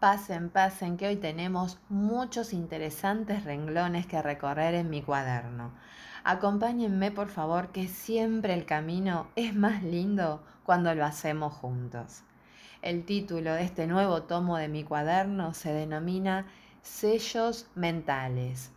Pasen, pasen, que hoy tenemos muchos interesantes renglones que recorrer en mi cuaderno. Acompáñenme, por favor, que siempre el camino es más lindo cuando lo hacemos juntos. El título de este nuevo tomo de mi cuaderno se denomina Sellos Mentales.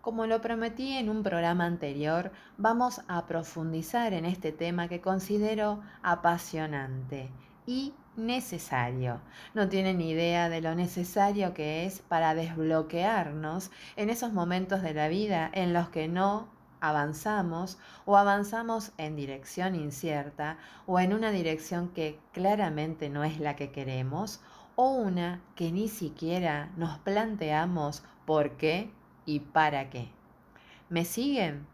Como lo prometí en un programa anterior, vamos a profundizar en este tema que considero apasionante y necesario. No tienen idea de lo necesario que es para desbloquearnos en esos momentos de la vida en los que no avanzamos o avanzamos en dirección incierta o en una dirección que claramente no es la que queremos o una que ni siquiera nos planteamos por qué y para qué. ¿Me siguen?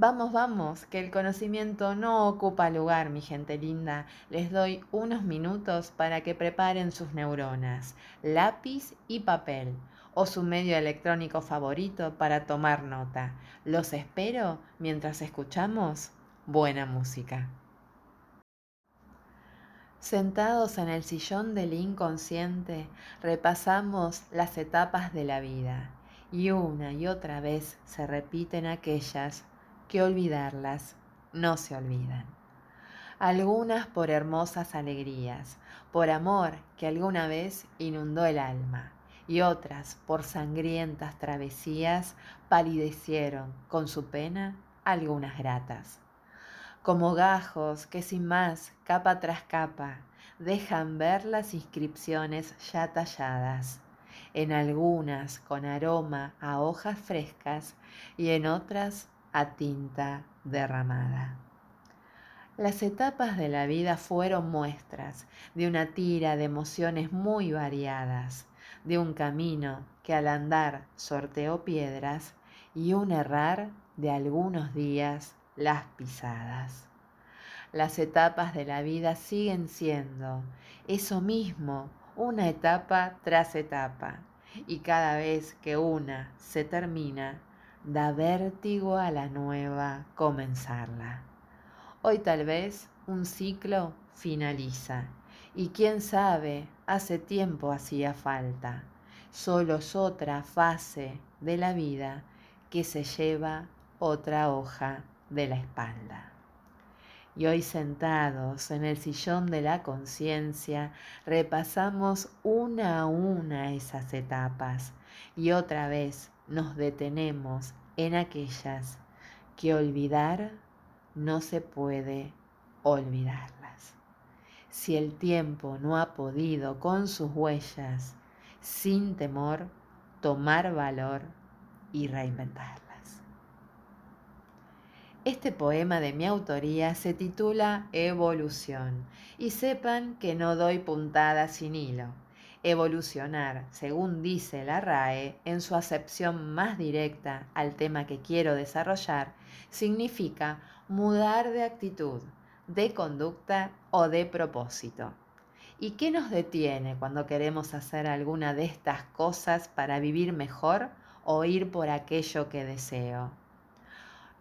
Vamos, vamos, que el conocimiento no ocupa lugar, mi gente linda. Les doy unos minutos para que preparen sus neuronas, lápiz y papel o su medio electrónico favorito para tomar nota. Los espero mientras escuchamos buena música. Sentados en el sillón del inconsciente, repasamos las etapas de la vida y una y otra vez se repiten aquellas que olvidarlas no se olvidan. Algunas por hermosas alegrías, por amor que alguna vez inundó el alma, y otras por sangrientas travesías palidecieron con su pena algunas gratas. Como gajos que sin más, capa tras capa, dejan ver las inscripciones ya talladas, en algunas con aroma a hojas frescas y en otras a tinta derramada. Las etapas de la vida fueron muestras de una tira de emociones muy variadas, de un camino que al andar sorteó piedras y un errar de algunos días las pisadas. Las etapas de la vida siguen siendo eso mismo, una etapa tras etapa, y cada vez que una se termina, da vértigo a la nueva comenzarla. Hoy tal vez un ciclo finaliza y quién sabe, hace tiempo hacía falta. Solo es otra fase de la vida que se lleva otra hoja de la espalda. Y hoy sentados en el sillón de la conciencia, repasamos una a una esas etapas y otra vez nos detenemos en aquellas que olvidar no se puede olvidarlas. Si el tiempo no ha podido con sus huellas, sin temor, tomar valor y reinventarlas. Este poema de mi autoría se titula Evolución y sepan que no doy puntada sin hilo Evolucionar, según dice la RAE, en su acepción más directa al tema que quiero desarrollar, significa mudar de actitud, de conducta o de propósito. ¿Y qué nos detiene cuando queremos hacer alguna de estas cosas para vivir mejor o ir por aquello que deseo?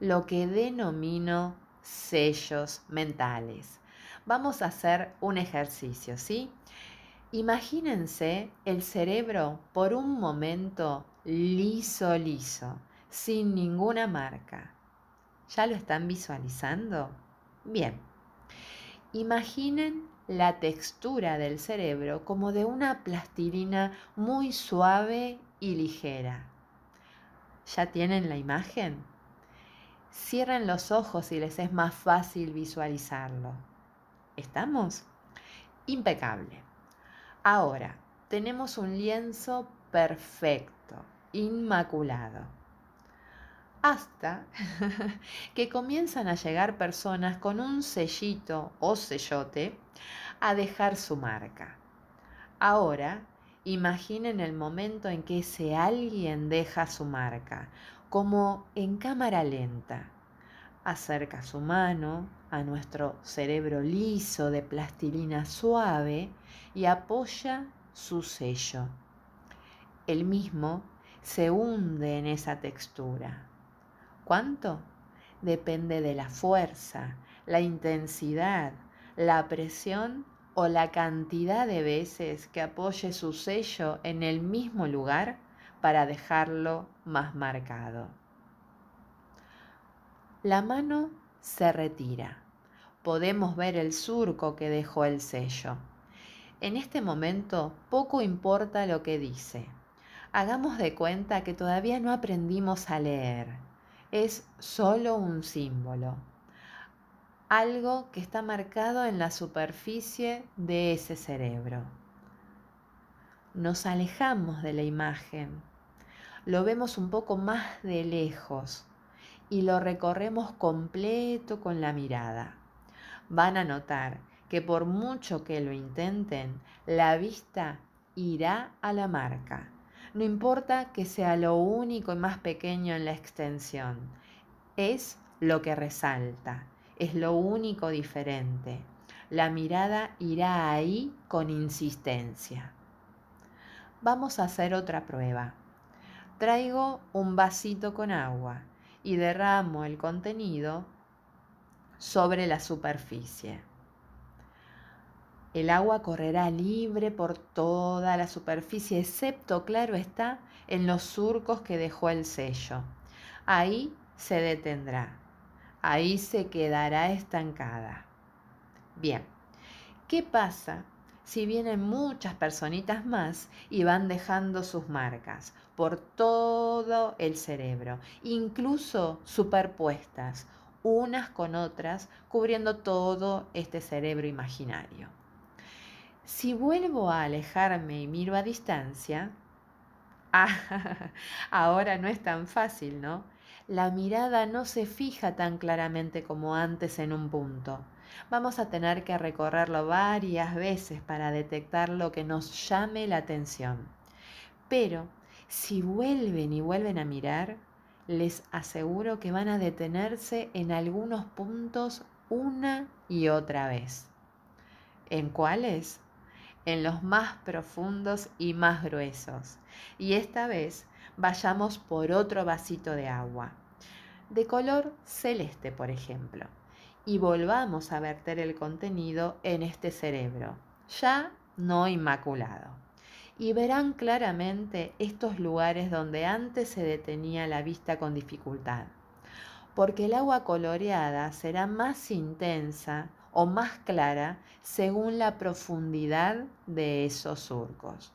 Lo que denomino sellos mentales. Vamos a hacer un ejercicio, ¿sí? Imagínense el cerebro por un momento liso, liso, sin ninguna marca. ¿Ya lo están visualizando? Bien. Imaginen la textura del cerebro como de una plastilina muy suave y ligera. ¿Ya tienen la imagen? Cierren los ojos y les es más fácil visualizarlo. ¿Estamos? Impecable. Ahora, tenemos un lienzo perfecto, inmaculado. Hasta que comienzan a llegar personas con un sellito o sellote a dejar su marca. Ahora, imaginen el momento en que ese alguien deja su marca, como en cámara lenta. Acerca su mano a nuestro cerebro liso de plastilina suave y apoya su sello. El mismo se hunde en esa textura. ¿Cuánto? Depende de la fuerza, la intensidad, la presión o la cantidad de veces que apoye su sello en el mismo lugar para dejarlo más marcado. La mano se retira. Podemos ver el surco que dejó el sello. En este momento poco importa lo que dice. Hagamos de cuenta que todavía no aprendimos a leer. Es solo un símbolo. Algo que está marcado en la superficie de ese cerebro. Nos alejamos de la imagen. Lo vemos un poco más de lejos y lo recorremos completo con la mirada. Van a notar que por mucho que lo intenten, la vista irá a la marca. No importa que sea lo único y más pequeño en la extensión, es lo que resalta, es lo único diferente. La mirada irá ahí con insistencia. Vamos a hacer otra prueba. Traigo un vasito con agua y derramo el contenido sobre la superficie. El agua correrá libre por toda la superficie, excepto, claro está, en los surcos que dejó el sello. Ahí se detendrá, ahí se quedará estancada. Bien, ¿qué pasa si vienen muchas personitas más y van dejando sus marcas por todo el cerebro, incluso superpuestas, unas con otras, cubriendo todo este cerebro imaginario? Si vuelvo a alejarme y miro a distancia, ah, ahora no es tan fácil, ¿no? La mirada no se fija tan claramente como antes en un punto. Vamos a tener que recorrerlo varias veces para detectar lo que nos llame la atención. Pero si vuelven y vuelven a mirar, les aseguro que van a detenerse en algunos puntos una y otra vez. ¿En cuáles? en los más profundos y más gruesos. Y esta vez vayamos por otro vasito de agua, de color celeste, por ejemplo, y volvamos a verter el contenido en este cerebro, ya no inmaculado. Y verán claramente estos lugares donde antes se detenía la vista con dificultad, porque el agua coloreada será más intensa o más clara según la profundidad de esos surcos,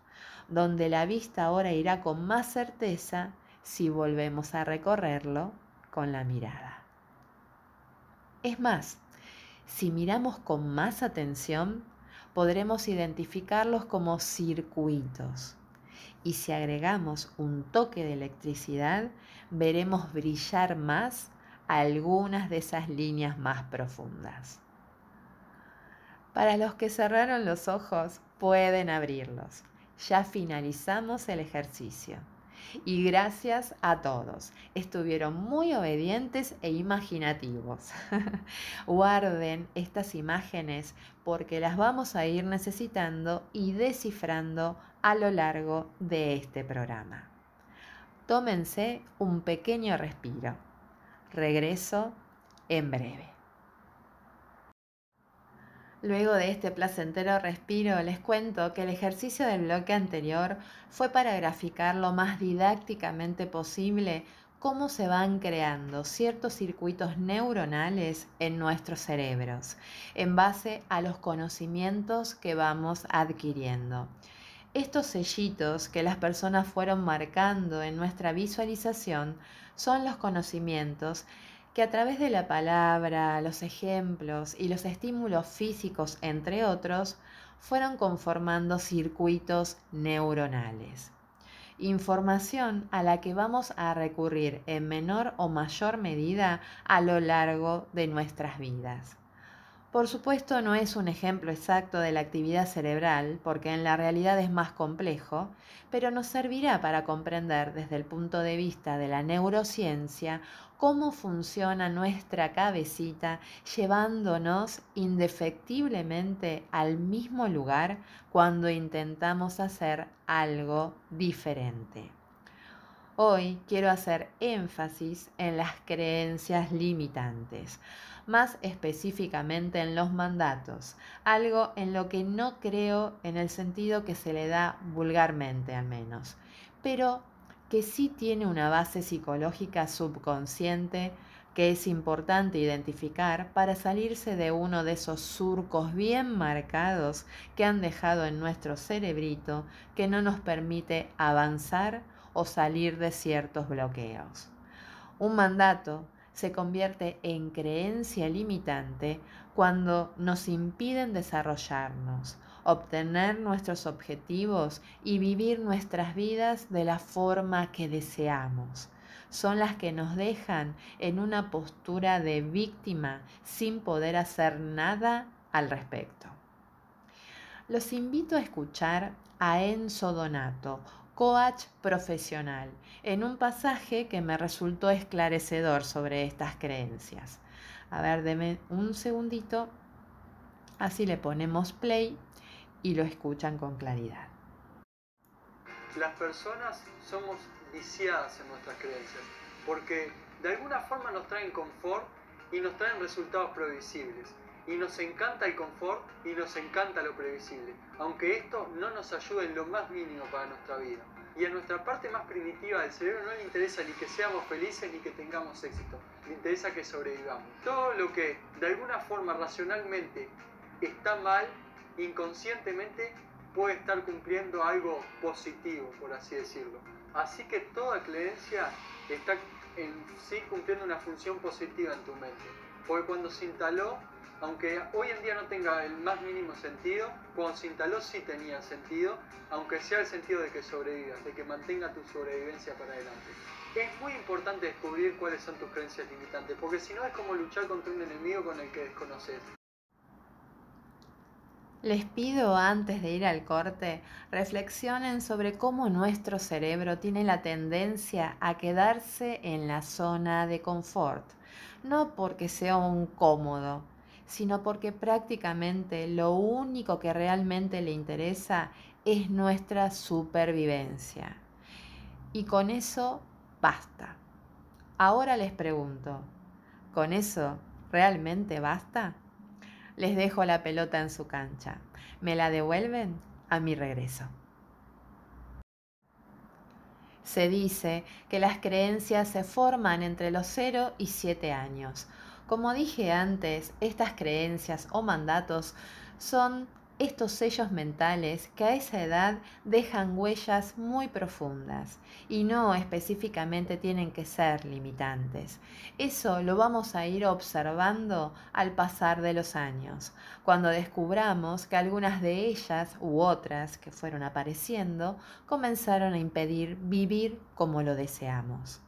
donde la vista ahora irá con más certeza si volvemos a recorrerlo con la mirada. Es más, si miramos con más atención, podremos identificarlos como circuitos. Y si agregamos un toque de electricidad, veremos brillar más algunas de esas líneas más profundas. Para los que cerraron los ojos, pueden abrirlos. Ya finalizamos el ejercicio. Y gracias a todos. Estuvieron muy obedientes e imaginativos. Guarden estas imágenes porque las vamos a ir necesitando y descifrando a lo largo de este programa. Tómense un pequeño respiro. Regreso en breve. Luego de este placentero respiro, les cuento que el ejercicio del bloque anterior fue para graficar lo más didácticamente posible cómo se van creando ciertos circuitos neuronales en nuestros cerebros en base a los conocimientos que vamos adquiriendo. Estos sellitos que las personas fueron marcando en nuestra visualización son los conocimientos que a través de la palabra, los ejemplos y los estímulos físicos, entre otros, fueron conformando circuitos neuronales. Información a la que vamos a recurrir en menor o mayor medida a lo largo de nuestras vidas. Por supuesto no es un ejemplo exacto de la actividad cerebral, porque en la realidad es más complejo, pero nos servirá para comprender desde el punto de vista de la neurociencia cómo funciona nuestra cabecita llevándonos indefectiblemente al mismo lugar cuando intentamos hacer algo diferente. Hoy quiero hacer énfasis en las creencias limitantes, más específicamente en los mandatos, algo en lo que no creo en el sentido que se le da vulgarmente al menos, pero que sí tiene una base psicológica subconsciente que es importante identificar para salirse de uno de esos surcos bien marcados que han dejado en nuestro cerebrito que no nos permite avanzar o salir de ciertos bloqueos. Un mandato se convierte en creencia limitante cuando nos impiden desarrollarnos, obtener nuestros objetivos y vivir nuestras vidas de la forma que deseamos. Son las que nos dejan en una postura de víctima sin poder hacer nada al respecto. Los invito a escuchar a Enzo Donato, coach profesional, en un pasaje que me resultó esclarecedor sobre estas creencias. A ver, deme un segundito, así le ponemos play y lo escuchan con claridad. Las personas somos viciadas en nuestras creencias, porque de alguna forma nos traen confort y nos traen resultados previsibles y nos encanta el confort y nos encanta lo previsible, aunque esto no nos ayude en lo más mínimo para nuestra vida. Y a nuestra parte más primitiva del cerebro no le interesa ni que seamos felices ni que tengamos éxito, le interesa que sobrevivamos. Todo lo que de alguna forma racionalmente está mal, inconscientemente puede estar cumpliendo algo positivo, por así decirlo. Así que toda creencia está en sí cumpliendo una función positiva en tu mente. Porque cuando se instaló aunque hoy en día no tenga el más mínimo sentido, cuando se sí tenía sentido, aunque sea el sentido de que sobrevivas, de que mantenga tu sobrevivencia para adelante. Es muy importante descubrir cuáles son tus creencias limitantes, porque si no es como luchar contra un enemigo con el que desconoces. Les pido antes de ir al corte, reflexionen sobre cómo nuestro cerebro tiene la tendencia a quedarse en la zona de confort, no porque sea un cómodo, sino porque prácticamente lo único que realmente le interesa es nuestra supervivencia. Y con eso basta. Ahora les pregunto, ¿con eso realmente basta? Les dejo la pelota en su cancha. ¿Me la devuelven? A mi regreso. Se dice que las creencias se forman entre los 0 y 7 años. Como dije antes, estas creencias o mandatos son estos sellos mentales que a esa edad dejan huellas muy profundas y no específicamente tienen que ser limitantes. Eso lo vamos a ir observando al pasar de los años, cuando descubramos que algunas de ellas u otras que fueron apareciendo comenzaron a impedir vivir como lo deseamos.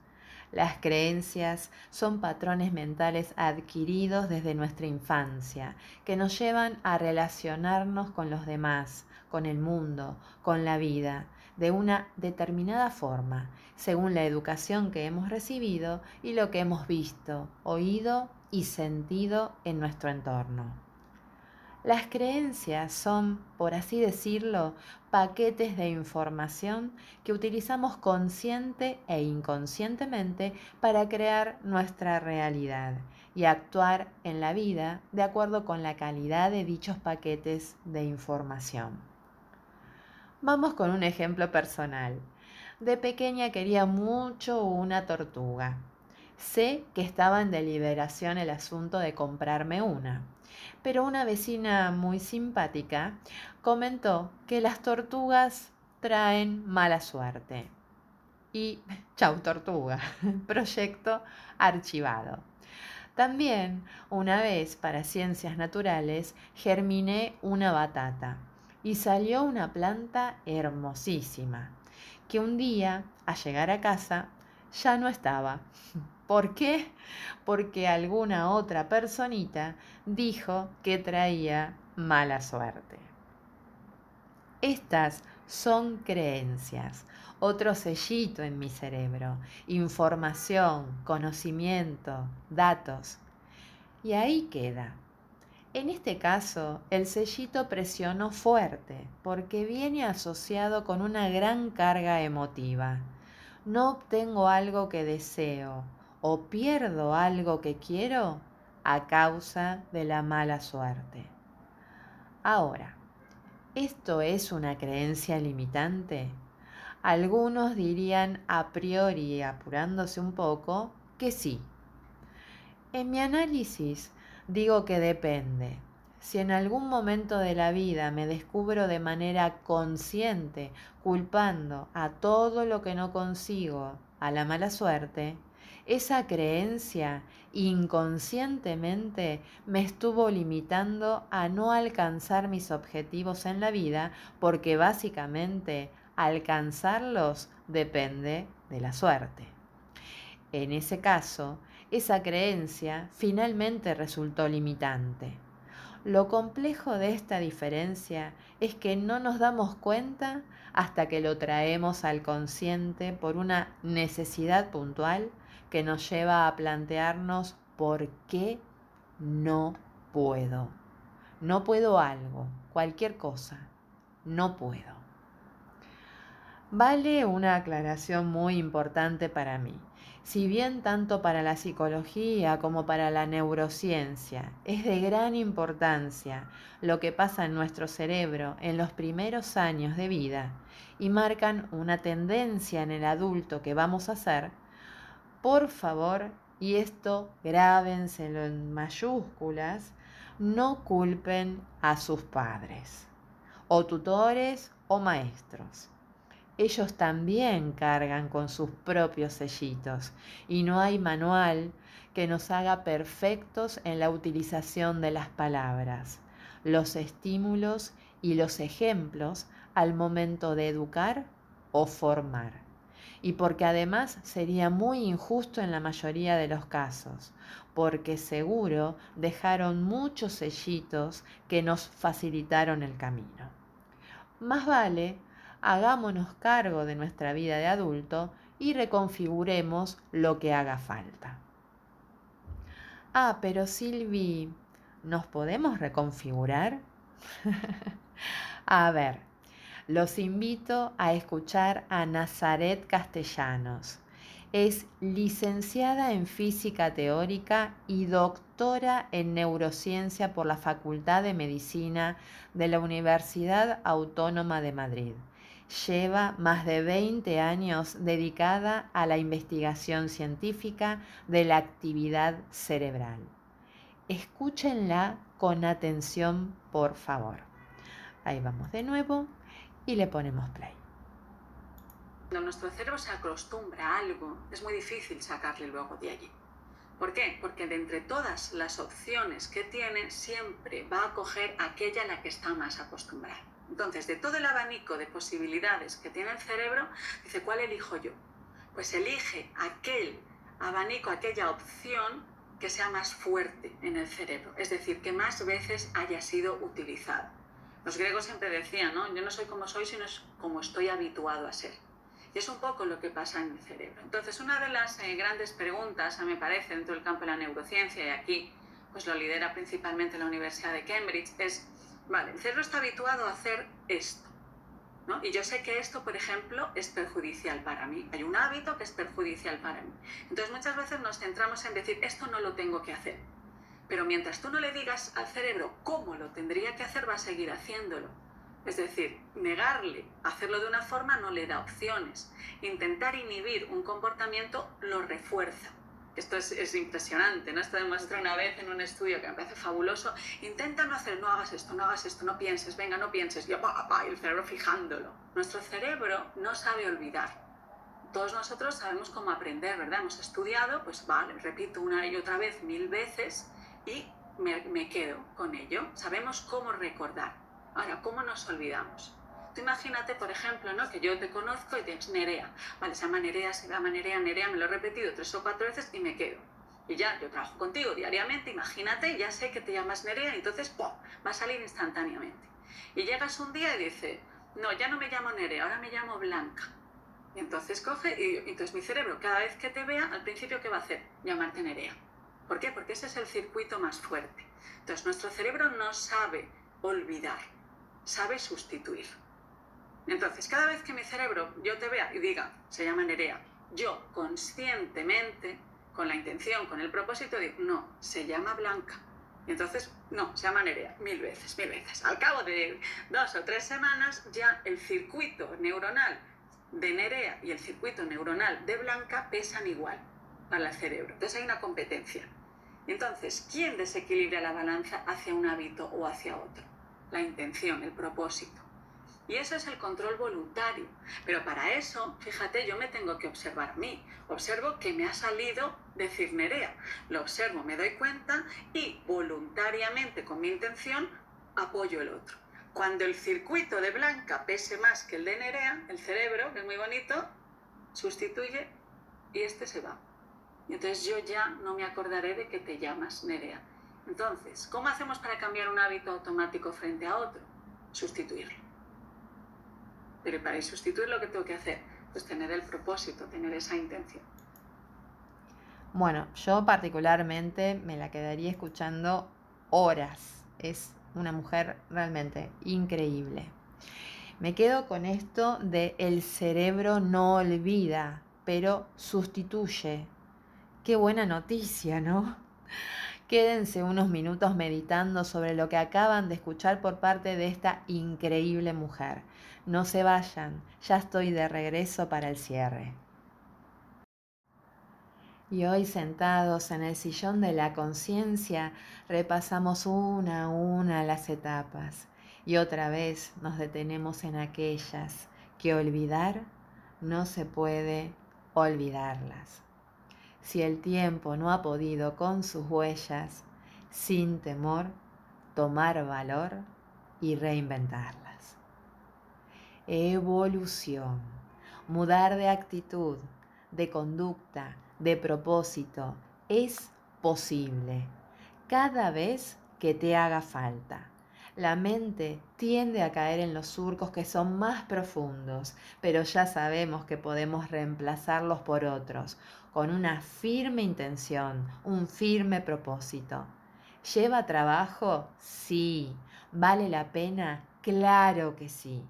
Las creencias son patrones mentales adquiridos desde nuestra infancia, que nos llevan a relacionarnos con los demás, con el mundo, con la vida, de una determinada forma, según la educación que hemos recibido y lo que hemos visto, oído y sentido en nuestro entorno. Las creencias son, por así decirlo, paquetes de información que utilizamos consciente e inconscientemente para crear nuestra realidad y actuar en la vida de acuerdo con la calidad de dichos paquetes de información. Vamos con un ejemplo personal. De pequeña quería mucho una tortuga. Sé que estaba en deliberación el asunto de comprarme una pero una vecina muy simpática comentó que las tortugas traen mala suerte. Y chau tortuga, proyecto archivado. También, una vez para ciencias naturales, germiné una batata y salió una planta hermosísima, que un día, al llegar a casa, ya no estaba. ¿Por qué? Porque alguna otra personita dijo que traía mala suerte. Estas son creencias, otro sellito en mi cerebro, información, conocimiento, datos. Y ahí queda. En este caso, el sellito presionó fuerte porque viene asociado con una gran carga emotiva no obtengo algo que deseo o pierdo algo que quiero a causa de la mala suerte. Ahora, ¿esto es una creencia limitante? Algunos dirían a priori, apurándose un poco, que sí. En mi análisis digo que depende. Si en algún momento de la vida me descubro de manera consciente culpando a todo lo que no consigo a la mala suerte, esa creencia inconscientemente me estuvo limitando a no alcanzar mis objetivos en la vida porque básicamente alcanzarlos depende de la suerte. En ese caso, esa creencia finalmente resultó limitante. Lo complejo de esta diferencia es que no nos damos cuenta hasta que lo traemos al consciente por una necesidad puntual que nos lleva a plantearnos por qué no puedo. No puedo algo, cualquier cosa, no puedo. Vale una aclaración muy importante para mí. Si bien tanto para la psicología como para la neurociencia es de gran importancia lo que pasa en nuestro cerebro en los primeros años de vida y marcan una tendencia en el adulto que vamos a ser, por favor, y esto grábenselo en mayúsculas, no culpen a sus padres, o tutores o maestros. Ellos también cargan con sus propios sellitos y no hay manual que nos haga perfectos en la utilización de las palabras, los estímulos y los ejemplos al momento de educar o formar y porque además sería muy injusto en la mayoría de los casos, porque seguro dejaron muchos sellitos que nos facilitaron el camino. Más vale, hagámonos cargo de nuestra vida de adulto y reconfiguremos lo que haga falta. Ah, pero Silvi, ¿nos podemos reconfigurar? a ver, los invito a escuchar a Nazaret Castellanos. Es licenciada en física teórica y doctora en neurociencia por la Facultad de Medicina de la Universidad Autónoma de Madrid. Lleva más de 20 años dedicada a la investigación científica de la actividad cerebral. Escúchenla con atención, por favor. Ahí vamos de nuevo y le ponemos play. Cuando nuestro cerebro se acostumbra a algo, es muy difícil sacarle luego de allí. ¿Por qué? Porque de entre todas las opciones que tiene, siempre va a coger aquella a la que está más acostumbrada. Entonces, de todo el abanico de posibilidades que tiene el cerebro, dice, ¿cuál elijo yo? Pues elige aquel abanico, aquella opción que sea más fuerte en el cerebro, es decir, que más veces haya sido utilizada. Los griegos siempre decían, ¿no? Yo no soy como soy, sino como estoy habituado a ser. Y es un poco lo que pasa en el cerebro. Entonces, una de las eh, grandes preguntas, a me parece, dentro del campo de la neurociencia, y aquí pues lo lidera principalmente la Universidad de Cambridge, es, vale, el cerebro está habituado a hacer esto. ¿no? Y yo sé que esto, por ejemplo, es perjudicial para mí. Hay un hábito que es perjudicial para mí. Entonces, muchas veces nos centramos en decir, esto no lo tengo que hacer pero mientras tú no le digas al cerebro cómo lo tendría que hacer, va a seguir haciéndolo. Es decir, negarle hacerlo de una forma no le da opciones. Intentar inhibir un comportamiento lo refuerza. Esto es, impresionante, ¿no? Esto demuestra una vez en un estudio que me parece fabuloso. Intenta no hacer, no hagas esto, no hagas esto, no pienses, venga, no pienses. Y, y el cerebro fijándolo. Nuestro cerebro no sabe olvidar. Todos nosotros sabemos cómo aprender, ¿verdad? Hemos estudiado, pues vale, repito una y otra vez, mil veces, y me, quedo con ello. Sabemos cómo recordar. Ahora, ¿cómo nos olvidamos? Tú imagínate, por ejemplo, ¿no? que yo te conozco y tienes Nerea. Vale, se llama Nerea, se llama Nerea, Nerea, me lo he repetido tres o cuatro veces y me quedo. Y ya, yo trabajo contigo diariamente, imagínate, ya sé que te llamas Nerea entonces ¡pum! va a salir instantáneamente. Y llegas un día y dices, no, ya no me llamo Nerea, ahora me llamo Blanca. Y entonces coge y entonces mi cerebro, cada vez que te vea, al principio, ¿qué va a hacer? Llamarte Nerea. ¿Por qué? Porque ese es el circuito más fuerte. Entonces, nuestro cerebro no sabe olvidar, sabe sustituir. Entonces, cada vez que mi cerebro yo te vea y diga, se llama Nerea, yo conscientemente, con la intención, con el propósito, digo, no, se llama Blanca. Entonces, no, se llama Nerea, mil veces, mil veces. Al cabo de dos o tres semanas, ya el circuito neuronal de Nerea y el circuito neuronal de Blanca pesan igual el cerebro. Entonces hay una competencia. Entonces, ¿quién desequilibra la balanza hacia un hábito o hacia otro? La intención, el propósito. Y eso es el control voluntario. Pero para eso, fíjate, yo me tengo que observar a mí. Observo que me ha salido decir Nerea. Lo observo, me doy cuenta y voluntariamente, con mi intención, apoyo el otro. Cuando el circuito de Blanca pese más que el de Nerea, el cerebro, que es muy bonito, sustituye y este se va. Entonces yo ya no me acordaré de que te llamas Nerea. Entonces, ¿cómo hacemos para cambiar un hábito automático frente a otro? Sustituirlo. Pero para sustituir lo que tengo que hacer, pues tener el propósito, tener esa intención. Bueno, yo particularmente me la quedaría escuchando horas. Es una mujer realmente increíble. Me quedo con esto de el cerebro no olvida, pero sustituye. Qué buena noticia, ¿no? Quédense unos minutos meditando sobre lo que acaban de escuchar por parte de esta increíble mujer. No se vayan, ya estoy de regreso para el cierre. Y hoy sentados en el sillón de la conciencia repasamos una a una las etapas y otra vez nos detenemos en aquellas que olvidar no se puede olvidarlas si el tiempo no ha podido con sus huellas, sin temor, tomar valor y reinventarlas. Evolución, mudar de actitud, de conducta, de propósito, es posible cada vez que te haga falta. La mente tiende a caer en los surcos que son más profundos, pero ya sabemos que podemos reemplazarlos por otros, con una firme intención, un firme propósito. ¿Lleva trabajo? Sí. ¿Vale la pena? Claro que sí.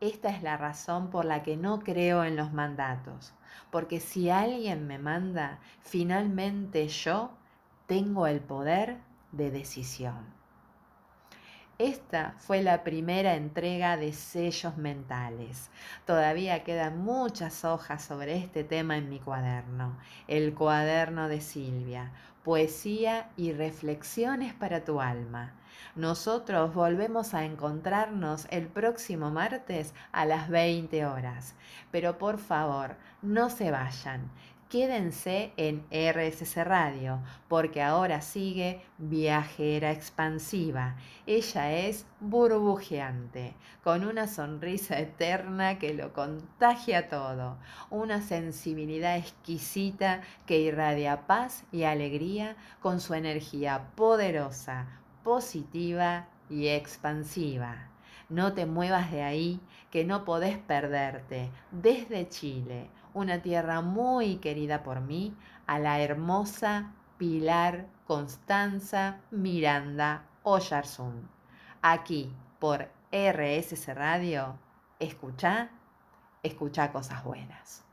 Esta es la razón por la que no creo en los mandatos, porque si alguien me manda, finalmente yo tengo el poder de decisión. Esta fue la primera entrega de sellos mentales. Todavía quedan muchas hojas sobre este tema en mi cuaderno, el cuaderno de Silvia, poesía y reflexiones para tu alma. Nosotros volvemos a encontrarnos el próximo martes a las 20 horas, pero por favor, no se vayan quédense en RSC Radio, porque ahora sigue Viajera Expansiva. Ella es burbujeante, con una sonrisa eterna que lo contagia todo, una sensibilidad exquisita que irradia paz y alegría con su energía poderosa, positiva y expansiva. No te muevas de ahí, que no podés perderte. Desde Chile, una tierra muy querida por mí, a la hermosa Pilar Constanza Miranda Oyarzún. Aquí, por RSC Radio, escucha, escucha cosas buenas.